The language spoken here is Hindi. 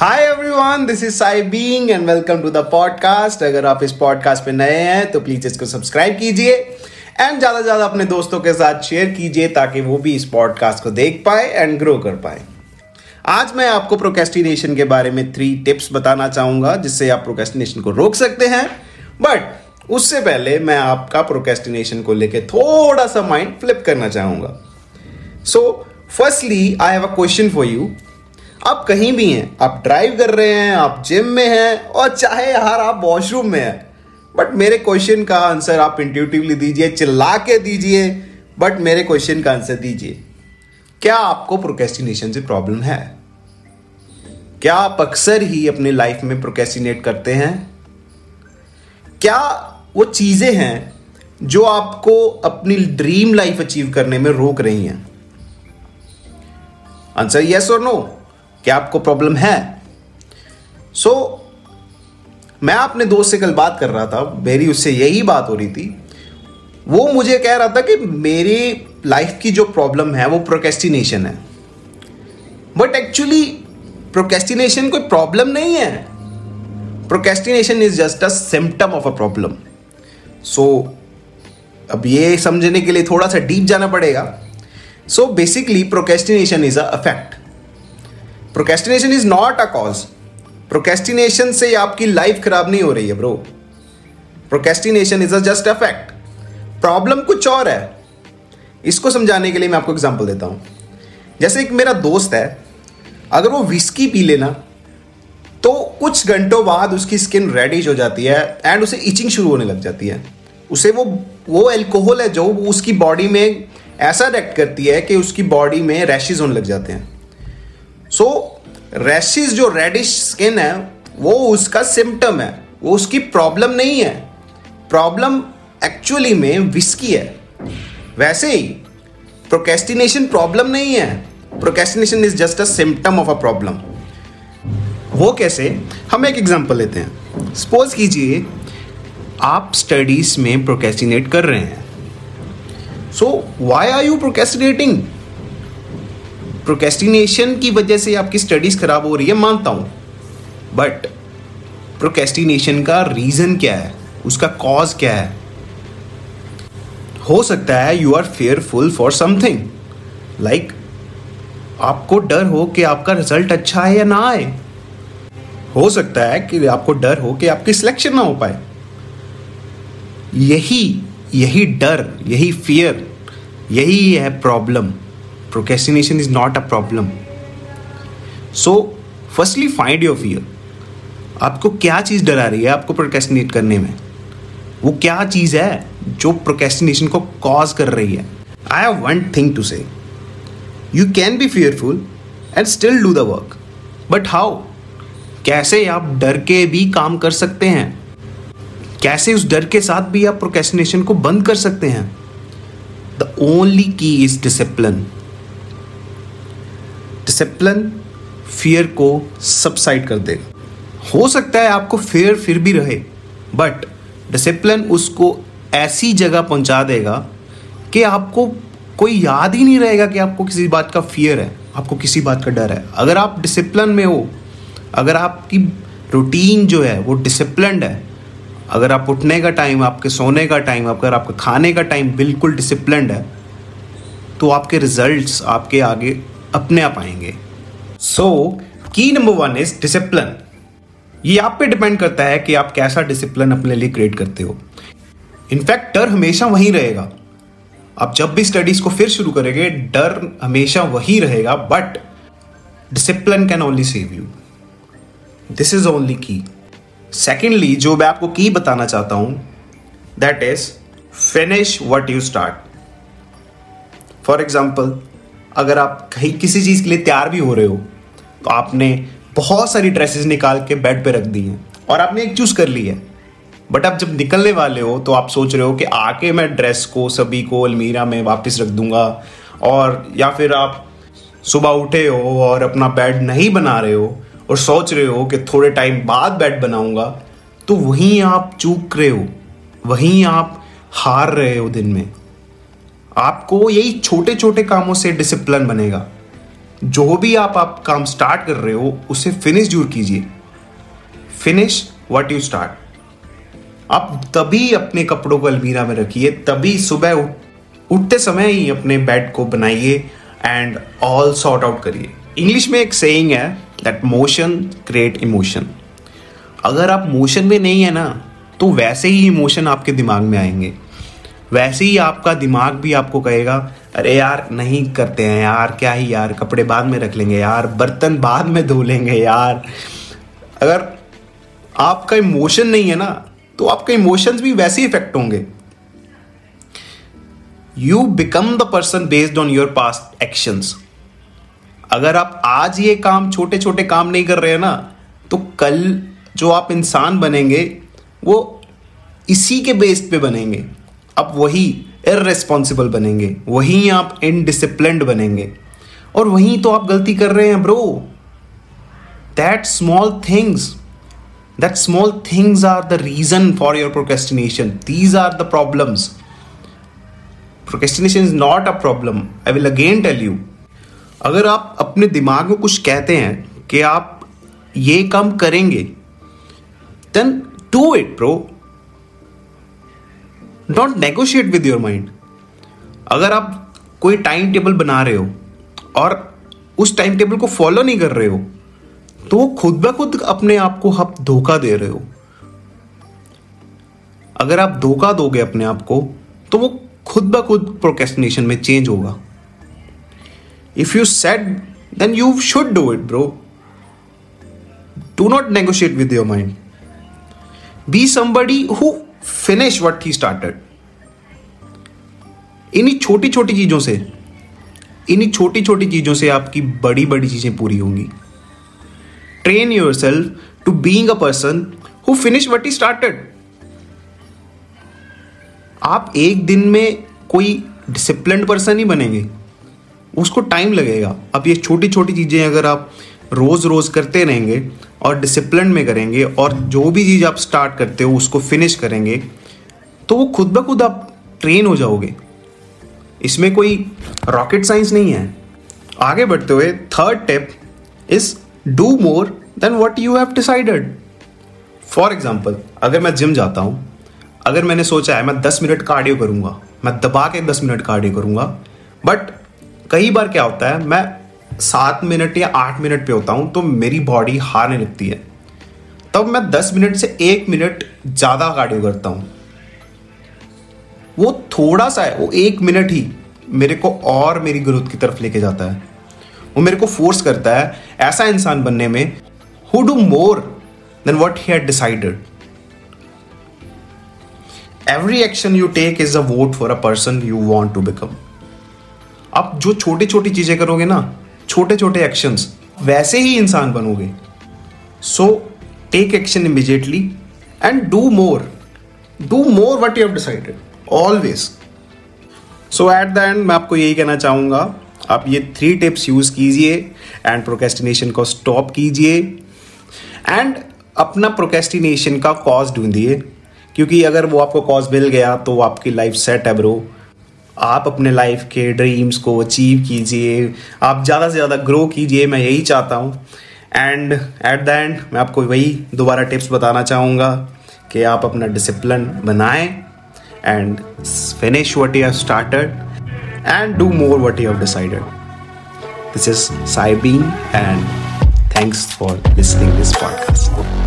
Hi everyone this is Sai being and welcome to the podcast अगर आप इस पॉडकास्ट पे नए हैं तो प्लीज़ इसको सब्सक्राइब कीजिए एंड ज़्यादा से ज़्यादा अपने दोस्तों के साथ शेयर कीजिए ताकि वो भी इस पॉडकास्ट को देख पाए एंड ग्रो कर पाए। आज मैं आपको प्रोकेस्टिनेशन के बारे में थ्री टिप्स बताना चाहूँगा, जिससे आप प्रोकेस्टिनेशन को रोक सकते हैं। बट उससे पहले मैं आपका प्रोकेस्टिनेशन को लेके थोड़ा सा माइंड फ्लिप करना चाहूँगा। So firstly I have a question for you आप कहीं भी हैं, आप ड्राइव कर रहे हैं, आप जिम में हैं, और चाहे यार आप वॉशरूम में हैं बट मेरे क्वेश्चन का आंसर आप इंट्यूटिवली दीजिए, चिल्ला के दीजिए बट मेरे क्वेश्चन का आंसर दीजिए। क्या आपको प्रोकेस्टिनेशन से प्रॉब्लम है? क्या आप अक्सर ही अपने लाइफ में प्रोकेस्टिनेट करते हैं? क्या वो चीज़ें हैं जो आपको अपनी ड्रीम लाइफ अचीव करने में रोक रही हैं? आंसर यस और नो क्या आपको प्रॉब्लम है। सो so, मैं अपने दोस्त से कल बात कर रहा था मेरी उससे यही बात हो रही थी। वो मुझे कह रहा था कि मेरी लाइफ की जो प्रॉब्लम है वो प्रोकेस्टिनेशन है। बट एक्चुअली प्रोकेस्टिनेशन कोई प्रॉब्लम नहीं है। Procrastination is just a symptom of a problem so अब ये समझने के लिए थोड़ा सा डीप जाना पड़ेगा। So basically procrastination is a affect procrastination is not a cause procrastination से आपकी लाइफ खराब नहीं हो रही है bro procrastination is a just a fact problem कुछ और है. इसको समझाने के लिए मैं आपको एग्ज़ाम्पल देता हूँ. जैसे एक मेरा दोस्त है, अगर वो विस्की पी लेना तो कुछ घंटों बाद उसकी स्किन रेडिश हो जाती है एंड उसे इचिंग शुरू होने लग जाती है. उसे वो वो एल्कोहल है जो उसकी बॉडी में ऐसा एक्ट करती है कि उसकी बॉडी में रैशेज होने लग जाते हैं. सो रैशिस जो रेडिश स्किन है, वो उसका सिम्टम है। वो उसकी प्रॉब्लम नहीं है। प्रॉब्लम एक्चुअली में विस्की है। वैसे ही प्रोकेस्टिनेशन प्रॉब्लम नहीं है। Procrastination is just a symptom of a problem वो कैसे? हम एक एग्जांपल लेते हैं। सपोज़ कीजिए, आप स्टडीज़ में प्रोकेस्टिनेट कर रहे हैं। So why are you procrastinating procrastination की वजह से आपकी स्टडीज़ खराब हो रही है, मानता हूँ। बट प्रोकेस्टिनेशन का रीजन क्या है? उसका कॉज क्या है? हो सकता है you are fearful for something like आपको डर हो कि आपका रिज़ल्ट अच्छा है या ना आए। हो सकता है कि आपको डर हो कि आपकी सिलेक्शन ना हो पाए। यही यही डर, यही फियर यही है problem procrastination is not a problem. So, firstly, find your fear. आपको क्या चीज़ डरा रही है आपको प्रोकेस्टिनेट करने में? वो क्या चीज़ है जो प्रोकेस्टिनेशन को कॉज कर रही है? I have one thing to say you can be fearful and still do the work but how कैसे आप डर के भी काम कर सकते हैं? कैसे उस डर के साथ भी आप प्रोकेस्टिनेशन को बंद कर सकते हैं? The only key is discipline discipline fear को सबसाइड कर देगा। हो सकता है आपको फेयर फिर भी रहे बट डिसिप्लिन उसको ऐसी जगह पहुँचा देगा कि आपको कोई याद ही नहीं रहेगा कि आपको किसी बात का फियर है, आपको किसी बात का डर है। अगर आप डिसिप्लिन में हो, अगर आपकी रूटीन जो है वो डिसिप्लिन है, अगर आप उठने का टाइम आपके सोने का टाइम अगर आपका खाने का टाइम बिल्कुल डिसिप्लिन है तो आपके रिजल्ट्स आपके आगे अपने आप आएँगे। सो की नंबर वन इज़ डिसिप्लिन ये आप पे डिपेंड करता है कि आप कैसा डिसिप्लिन अपने लिए क्रिएट करते हो। इनफैक्ट डर हमेशा वही रहेगा। आप जब भी स्टडीज़ को फिर शुरू करेंगे, डर हमेशा वही रहेगा but discipline can only save you this is only key secondly जो मैं आपको की बताना चाहता हूँ that is finish what you start for example अगर आप कहीं किसी चीज़ के लिए तैयार भी हो रहे हो तो आपने बहुत सारी ड्रेसेस निकाल के बेड पे रख दी हैं और आपने एक चूज़ कर ली है। बट आप जब निकलने वाले हो तो आप सोच रहे हो कि आके मैं ड्रेस को, सभी को अलमीरा में वापस रख दूँगा और या फिर आप सुबह उठे हो और अपना बेड नहीं बना रहे हो और सोच रहे हो कि थोड़े टाइम बाद बेड बनाऊँगा तो वहीं आप चूक रहे हो, वहीं आप हार रहे हो दिन में। आपको यही छोटे छोटे कामों से डिसिप्लिन बनेगा। जो भी आप आप काम स्टार्ट कर रहे हो, उसे फिनिश ज़रूर कीजिए। फिनिश व्हाट यू स्टार्ट आप तभी अपने कपड़ों को अलमीरा में रखिए, तभी सुबह उठते समय ही अपने बेड को बनाइए एंड ऑल सॉर्ट आउट करिए। इंग्लिश में एक सेइंग है दैट मोशन क्रिएट इमोशन अगर आप मोशन में नहीं है ना तो वैसे ही इमोशन आपके दिमाग में आएँगे। वैसे ही आपका दिमाग भी आपको कहेगा, अरे यार, नहीं करते हैं यार, क्या ही यार, कपड़े बाद में रख लेंगे यार, बर्तन बाद में धो लेंगे यार। अगर आपका इमोशन नहीं है ना तो आपके इमोशंस भी वैसे ही इफ़ेक्ट होंगे। You become the person based on your past actions अगर आप आज ये काम छोटे छोटे काम नहीं कर रहे हैं ना तो कल जो आप इंसान बनेंगे, वो इसी के बेस पे बनेंगे। आप वही इरेस्पॉन्सिबल बनेंगे, वहीं आप इनडिसिप्लिन बनेंगे। और वहीं तो आप गलती कर रहे हैं bro that small things that small things are the reason for your procrastination these are the problems procrastination is not a problem I will again tell you अगर आप अपने दिमाग में कुछ कहते हैं कि आप ये काम करेंगे then do it pro don't negotiate with your mind अगर आप कोई टाइम टेबल बना रहे हो और उस टाइम टेबल को फॉलो नहीं कर रहे हो तो वो खुद ब खुद अपने आप को आप धोखा दे रहे हो। अगर आप धोखा दोगे अपने आप को तो वो खुद ब खुद प्रोकेस्टिनेशन में चेंज होगा। If you set then you should do it bro do not negotiate with your mind be somebody who finish what he started इन्हीं छोटी छोटी चीज़ों से, इन्हीं छोटी छोटी चीज़ों से आपकी बड़ी बड़ी चीज़ें पूरी होंगी। Train yourself to being a person who finish what he started आप एक दिन में कोई डिसिप्लिन पर्सन ही बनेंगे। उसको टाइम लगेगा। अब ये छोटी छोटी चीज़ें अगर आप रोज़ रोज़ करते रहेंगे और डिसिप्लिन में करेंगे और जो भी चीज़ आप स्टार्ट करते हो, उसको फिनिश करेंगे तो वो खुद ब खुद आप ट्रेन हो जाओगे। इसमें कोई रॉकेट साइंस नहीं है। आगे बढ़ते हुए third tip is do more than what you have decided for example अगर मैं जिम जाता हूँ, अगर मैंने सोचा है मैं दस मिनट कार्डियो करूँगा, मैं दबा के दस मिनट कार्डियो करूँगा बट कई बार क्या होता है, मैं सात मिनट या आठ मिनट पे होता हूँ तो मेरी बॉडी हारने लगती है। तब मैं दस मिनट से एक मिनट ज़्यादा कार्डियो करता हूँ। वो थोड़ा सा है, वो एक मिनट ही मेरे को और मेरी ग्रोथ की तरफ़ लेके जाता है। वो मेरे को फोर्स करता है ऐसा इंसान बनने में who do more than what he had decided every action you take is a vote for a person you want to become आप जो छोटी छोटी चीज़ें करोगे ना छोटे छोटे एक्शंस वैसे ही इंसान बनोगे। So take action immediately and do more do more what you have decided always so at the end मैं आपको यही कहना चाहूँगा, आप ये थ्री टिप्स यूज़ कीजिए एंड प्रोकेस्टिनेशन को स्टॉप कीजिए एंड अपना प्रोकेस्टिनेशन का कॉज ढूंढिए। क्योंकि अगर वो आपको कॉज मिल गया तो आपकी लाइफ सेट है ब्रो आप अपने लाइफ के ड्रीम्स को अचीव कीजिए। आप ज़्यादा से ज़्यादा ग्रो कीजिए, मैं यही चाहता हूँ। एंड एट द एंड मैं आपको वही दोबारा टिप्स बताना चाहूँगा कि आप अपना डिसिप्लिन बनाएँ and finish what you have started and do more what you have decided this is साइबीन and thanks for listening this podcast